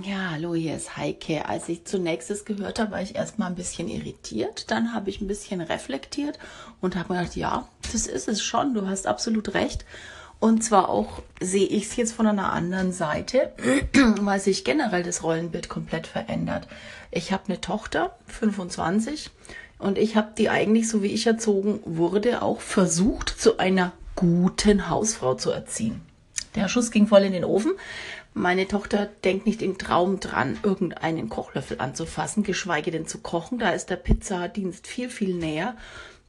Ja, hallo, hier ist Heike. Als ich zunächst es gehört habe, war ich erstmal ein bisschen irritiert. Dann habe ich ein bisschen reflektiert und habe mir gedacht, ja, das ist es schon. Du hast absolut recht. Und zwar auch sehe ich es jetzt von einer anderen Seite, weil sich generell das Rollenbild komplett verändert. Ich habe eine Tochter, 25, und ich habe die eigentlich, so wie ich erzogen wurde, auch versucht, zu einer guten Hausfrau zu erziehen. Der Schuss ging voll in den Ofen, meine Tochter denkt nicht im Traum dran, irgendeinen Kochlöffel anzufassen, geschweige denn zu kochen. Da ist der Pizzadienst viel, viel näher.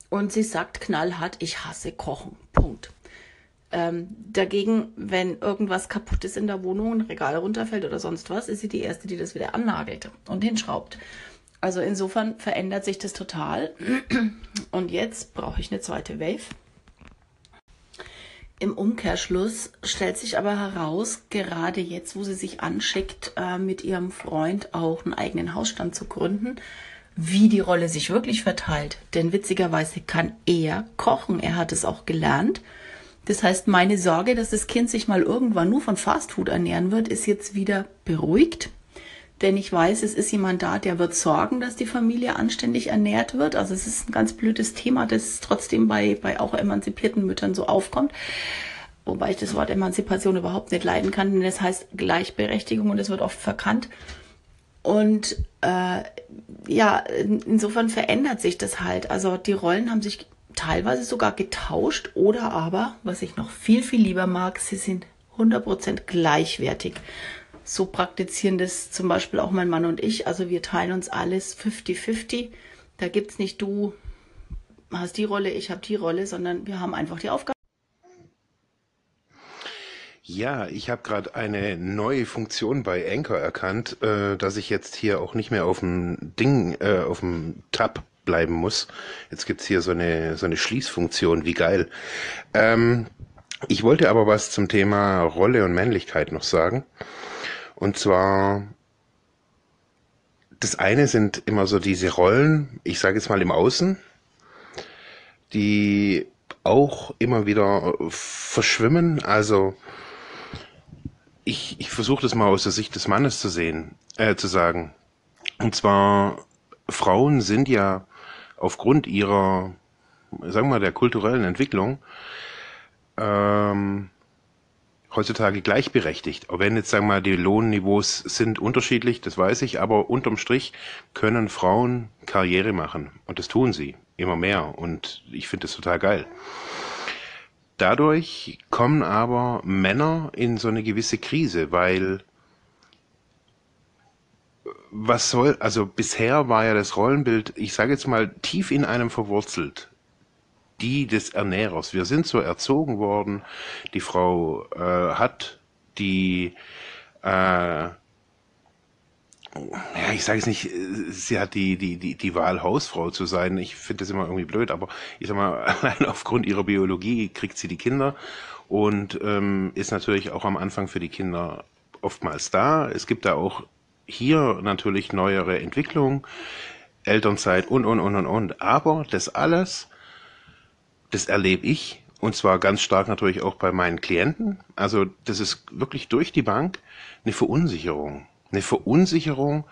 Und sie sagt knallhart, ich hasse Kochen. Punkt. Ähm, dagegen, wenn irgendwas kaputt ist in der Wohnung, ein Regal runterfällt oder sonst was, ist sie die Erste, die das wieder annagelt und hinschraubt. Also insofern verändert sich das total. Und jetzt brauche ich eine zweite Wave. Im Umkehrschluss stellt sich aber heraus, gerade jetzt, wo sie sich anschickt, äh, mit ihrem Freund auch einen eigenen Hausstand zu gründen, wie die Rolle sich wirklich verteilt. Denn witzigerweise kann er kochen. Er hat es auch gelernt. Das heißt, meine Sorge, dass das Kind sich mal irgendwann nur von Fastfood ernähren wird, ist jetzt wieder beruhigt denn ich weiß, es ist jemand da, der wird sorgen, dass die Familie anständig ernährt wird. Also es ist ein ganz blödes Thema, das trotzdem bei, bei auch emanzipierten Müttern so aufkommt. Wobei ich das Wort Emanzipation überhaupt nicht leiden kann, denn das heißt Gleichberechtigung und es wird oft verkannt. Und äh, ja, insofern verändert sich das halt. Also die Rollen haben sich teilweise sogar getauscht oder aber, was ich noch viel, viel lieber mag, sie sind 100% gleichwertig so praktizieren das zum Beispiel auch mein Mann und ich. Also wir teilen uns alles 50-50. Da gibt es nicht du hast die Rolle, ich habe die Rolle, sondern wir haben einfach die Aufgabe. Ja, ich habe gerade eine neue Funktion bei Anchor erkannt, äh, dass ich jetzt hier auch nicht mehr auf dem Ding, äh, auf dem Tab bleiben muss. Jetzt gibt's hier so eine, so eine Schließfunktion, wie geil. Ähm, ich wollte aber was zum Thema Rolle und Männlichkeit noch sagen. Und zwar, das eine sind immer so diese Rollen, ich sage jetzt mal im Außen, die auch immer wieder verschwimmen. Also ich, ich versuche das mal aus der Sicht des Mannes zu sehen, äh, zu sagen. Und zwar, Frauen sind ja aufgrund ihrer, sagen wir mal, der kulturellen Entwicklung ähm, heutzutage gleichberechtigt. Auch wenn jetzt, sagen wir mal, die Lohnniveaus sind unterschiedlich, das weiß ich, aber unterm Strich können Frauen Karriere machen. Und das tun sie immer mehr. Und ich finde das total geil. Dadurch kommen aber Männer in so eine gewisse Krise, weil was soll, also bisher war ja das Rollenbild, ich sage jetzt mal, tief in einem verwurzelt die des Ernährers. Wir sind so erzogen worden. Die Frau äh, hat die, äh, ja, ich sage es nicht, sie hat die, die, die, die Wahl, Hausfrau zu sein. Ich finde das immer irgendwie blöd, aber ich sag mal, allein aufgrund ihrer Biologie kriegt sie die Kinder und ähm, ist natürlich auch am Anfang für die Kinder oftmals da. Es gibt da auch hier natürlich neuere Entwicklungen, Elternzeit und, und, und, und, und. Aber das alles das erlebe ich und zwar ganz stark natürlich auch bei meinen Klienten. Also das ist wirklich durch die Bank eine Verunsicherung. Eine Verunsicherung,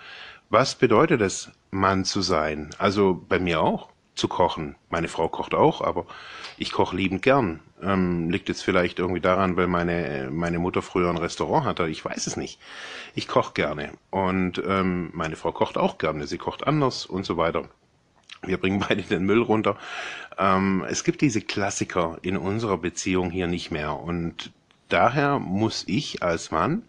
was bedeutet es, Mann zu sein? Also bei mir auch, zu kochen. Meine Frau kocht auch, aber ich koche liebend gern. Ähm, liegt jetzt vielleicht irgendwie daran, weil meine, meine Mutter früher ein Restaurant hatte. Ich weiß es nicht. Ich koche gerne. Und ähm, meine Frau kocht auch gerne. Sie kocht anders und so weiter. Wir bringen beide den Müll runter. Ähm, es gibt diese Klassiker in unserer Beziehung hier nicht mehr. Und daher muss ich als Mann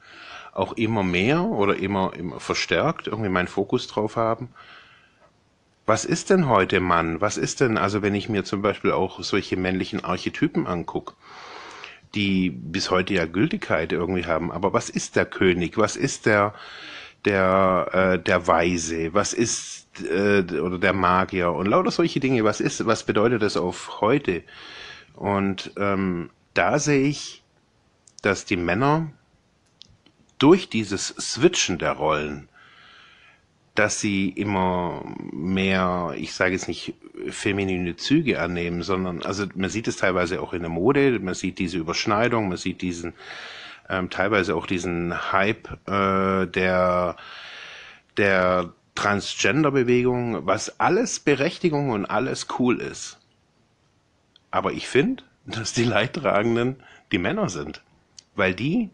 auch immer mehr oder immer, immer verstärkt irgendwie meinen Fokus drauf haben. Was ist denn heute Mann? Was ist denn, also wenn ich mir zum Beispiel auch solche männlichen Archetypen angucke, die bis heute ja Gültigkeit irgendwie haben, aber was ist der König? Was ist der, der, äh, der Weise? Was ist äh, oder der Magier und lauter solche Dinge. Was ist, was bedeutet das auf heute? Und ähm, da sehe ich, dass die Männer durch dieses Switchen der Rollen, dass sie immer mehr, ich sage jetzt nicht feminine Züge annehmen, sondern also man sieht es teilweise auch in der Mode, man sieht diese Überschneidung, man sieht diesen ähm, teilweise auch diesen Hype äh, der, der Transgender-Bewegung, was alles Berechtigung und alles cool ist. Aber ich finde, dass die Leidtragenden die Männer sind. Weil die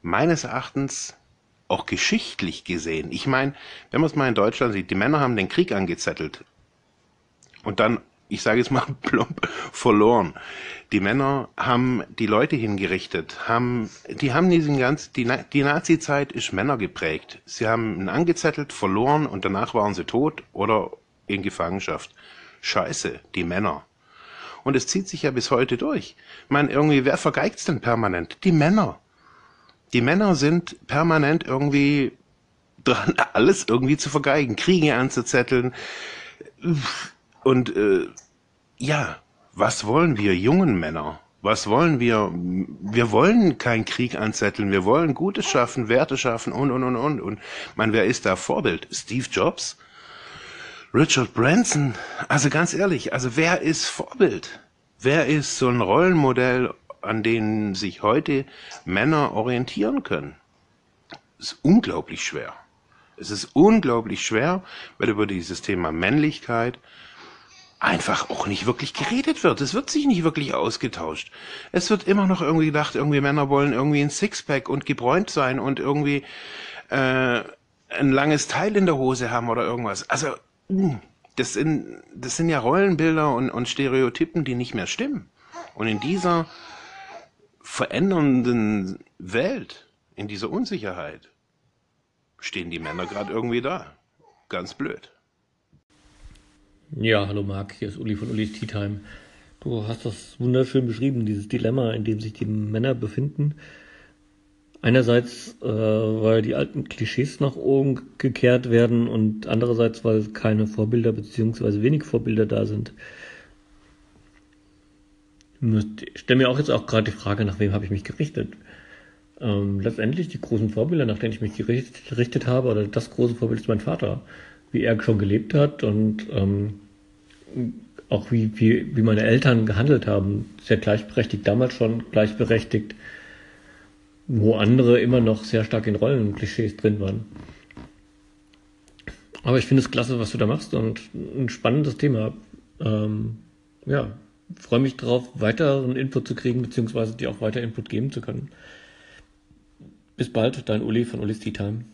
meines Erachtens auch geschichtlich gesehen, ich meine, wenn man es mal in Deutschland sieht, die Männer haben den Krieg angezettelt und dann, ich sage jetzt mal plump, verloren. Die Männer haben die Leute hingerichtet, haben, die haben diesen ganz, die, die Nazi-Zeit ist Männer geprägt. Sie haben ihn angezettelt, verloren und danach waren sie tot oder in Gefangenschaft. Scheiße, die Männer. Und es zieht sich ja bis heute durch. Ich meine, irgendwie, wer vergeigt's denn permanent? Die Männer. Die Männer sind permanent irgendwie dran, alles irgendwie zu vergeigen, Kriege anzuzetteln. Und äh, ja, was wollen wir jungen Männer? Was wollen wir? Wir wollen keinen Krieg anzetteln. Wir wollen Gutes schaffen, Werte schaffen und, und, und, und. Und man, wer ist da Vorbild? Steve Jobs? Richard Branson? Also ganz ehrlich, also wer ist Vorbild? Wer ist so ein Rollenmodell an denen sich heute Männer orientieren können. ist unglaublich schwer. Es ist unglaublich schwer, weil über dieses Thema Männlichkeit einfach auch nicht wirklich geredet wird. Es wird sich nicht wirklich ausgetauscht. Es wird immer noch irgendwie gedacht, irgendwie Männer wollen irgendwie ein Sixpack und gebräunt sein und irgendwie äh, ein langes Teil in der Hose haben oder irgendwas. Also hm, das sind, das sind ja Rollenbilder und, und Stereotypen, die nicht mehr stimmen. Und in dieser verändernden Welt, in dieser Unsicherheit, stehen die Männer gerade irgendwie da. Ganz blöd. Ja, hallo Marc, hier ist Uli von Ulis Tea Time. Du hast das wunderschön beschrieben, dieses Dilemma, in dem sich die Männer befinden. Einerseits, äh, weil die alten Klischees nach oben gekehrt werden und andererseits, weil keine Vorbilder beziehungsweise wenig Vorbilder da sind. Ich stelle mir auch jetzt auch gerade die Frage, nach wem habe ich mich gerichtet? Ähm, letztendlich die großen Vorbilder, nach denen ich mich gerichtet habe, oder das große Vorbild ist mein Vater, wie er schon gelebt hat und ähm, auch wie, wie, wie meine Eltern gehandelt haben. Sehr gleichberechtigt, damals schon gleichberechtigt, wo andere immer noch sehr stark in Rollenklischees drin waren. Aber ich finde es klasse, was du da machst und ein spannendes Thema. Ähm, ja, freue mich darauf, weiteren Input zu kriegen, beziehungsweise dir auch weiter Input geben zu können. Bis bald, dein Uli von Ulis Tea Time.